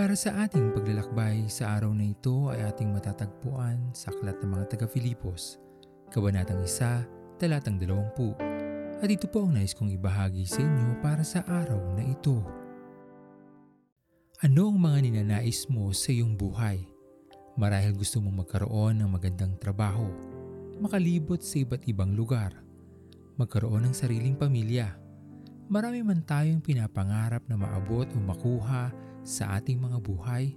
Para sa ating paglalakbay sa araw na ito ay ating matatagpuan sa Aklat ng mga taga-Filipos, Kabanatang 1, Talatang 20. At ito po ang nais kong ibahagi sa inyo para sa araw na ito. Ano ang mga ninanais mo sa iyong buhay? Marahil gusto mong magkaroon ng magandang trabaho, makalibot sa iba't ibang lugar, magkaroon ng sariling pamilya. Marami man tayong pinapangarap na maabot o makuha sa ating mga buhay,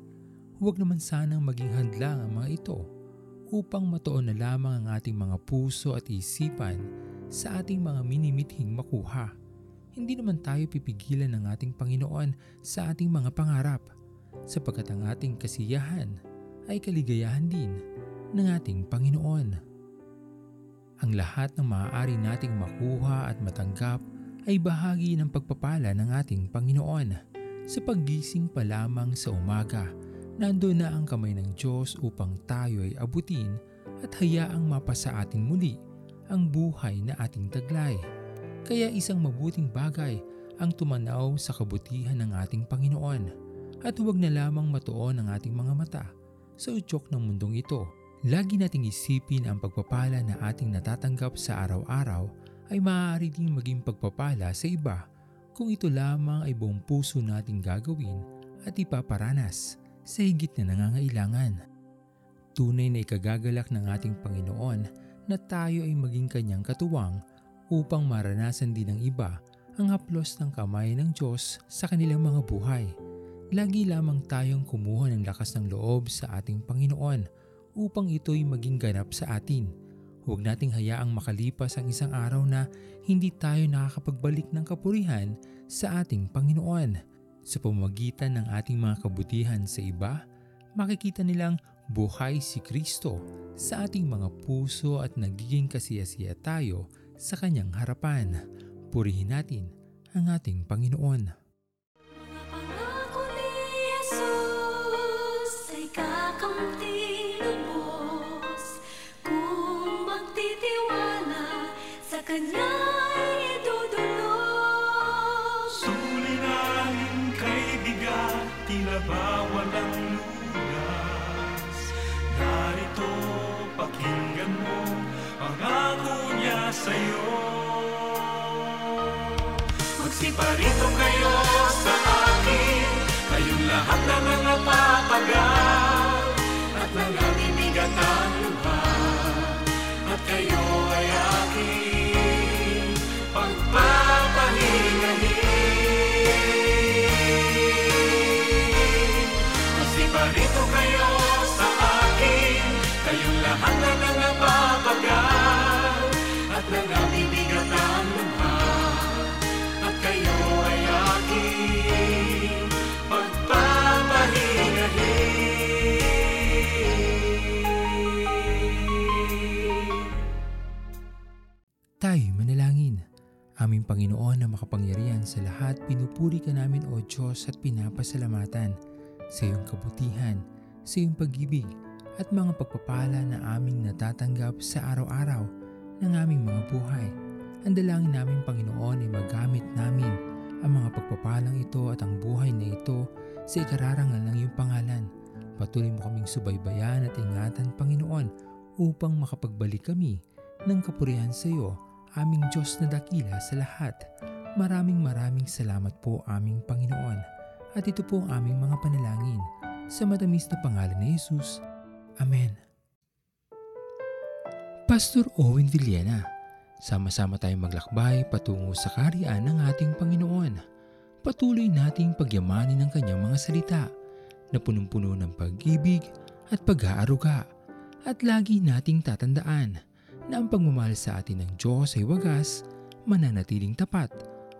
huwag naman sanang maging hadlang ang mga ito upang matuon na lamang ang ating mga puso at isipan sa ating mga minimithing makuha. Hindi naman tayo pipigilan ng ating Panginoon sa ating mga pangarap sapagkat ang ating kasiyahan ay kaligayahan din ng ating Panginoon. Ang lahat ng maaari nating makuha at matanggap ay bahagi ng pagpapala ng ating Panginoon sa paggising pa lamang sa umaga, nandoon na ang kamay ng Diyos upang tayo ay abutin at hayaang mapasa atin muli ang buhay na ating taglay. Kaya isang mabuting bagay ang tumanaw sa kabutihan ng ating Panginoon at huwag na lamang matuon ang ating mga mata sa utyok ng mundong ito. Lagi nating isipin ang pagpapala na ating natatanggap sa araw-araw ay maaari ding maging pagpapala sa iba kung ito lamang ay buong puso nating gagawin at ipaparanas sa higit na nangangailangan. Tunay na ikagagalak ng ating Panginoon na tayo ay maging kanyang katuwang upang maranasan din ng iba ang haplos ng kamay ng Diyos sa kanilang mga buhay. Lagi lamang tayong kumuha ng lakas ng loob sa ating Panginoon upang ito'y maging ganap sa atin Huwag nating hayaang makalipas ang isang araw na hindi tayo nakakapagbalik ng kapurihan sa ating Panginoon. Sa pamagitan ng ating mga kabutihan sa iba, makikita nilang buhay si Kristo sa ating mga puso at nagiging kasiyasiya tayo sa kanyang harapan. Purihin natin ang ating Panginoon. Tila ba walang lunas. Narito, pakinggan mo, pangako niya sa'yo. Magsiparito kayo sa akin, kayong lahat na mga pinupuri ka namin o Diyos at pinapasalamatan sa iyong kabutihan, sa iyong pag-ibig at mga pagpapala na aming natatanggap sa araw-araw ng aming mga buhay. Ang dalangin namin Panginoon ay magamit namin ang mga pagpapalang ito at ang buhay na ito sa ikararangal ng iyong pangalan. Patuloy mo kaming subaybayan at ingatan Panginoon upang makapagbalik kami ng kapurihan sa iyo aming Diyos na dakila sa lahat. Maraming maraming salamat po aming Panginoon. At ito po ang aming mga panalangin sa matamis na pangalan ni Jesus. Amen. Pastor Owen Villena, sama-sama tayong maglakbay patungo sa kariyan ng ating Panginoon. Patuloy nating pagyamanin ang kanyang mga salita na punong-puno ng pag-ibig at pag-aaruga at lagi nating tatandaan na ang pagmamahal sa atin ng Diyos ay wagas, mananatiling tapat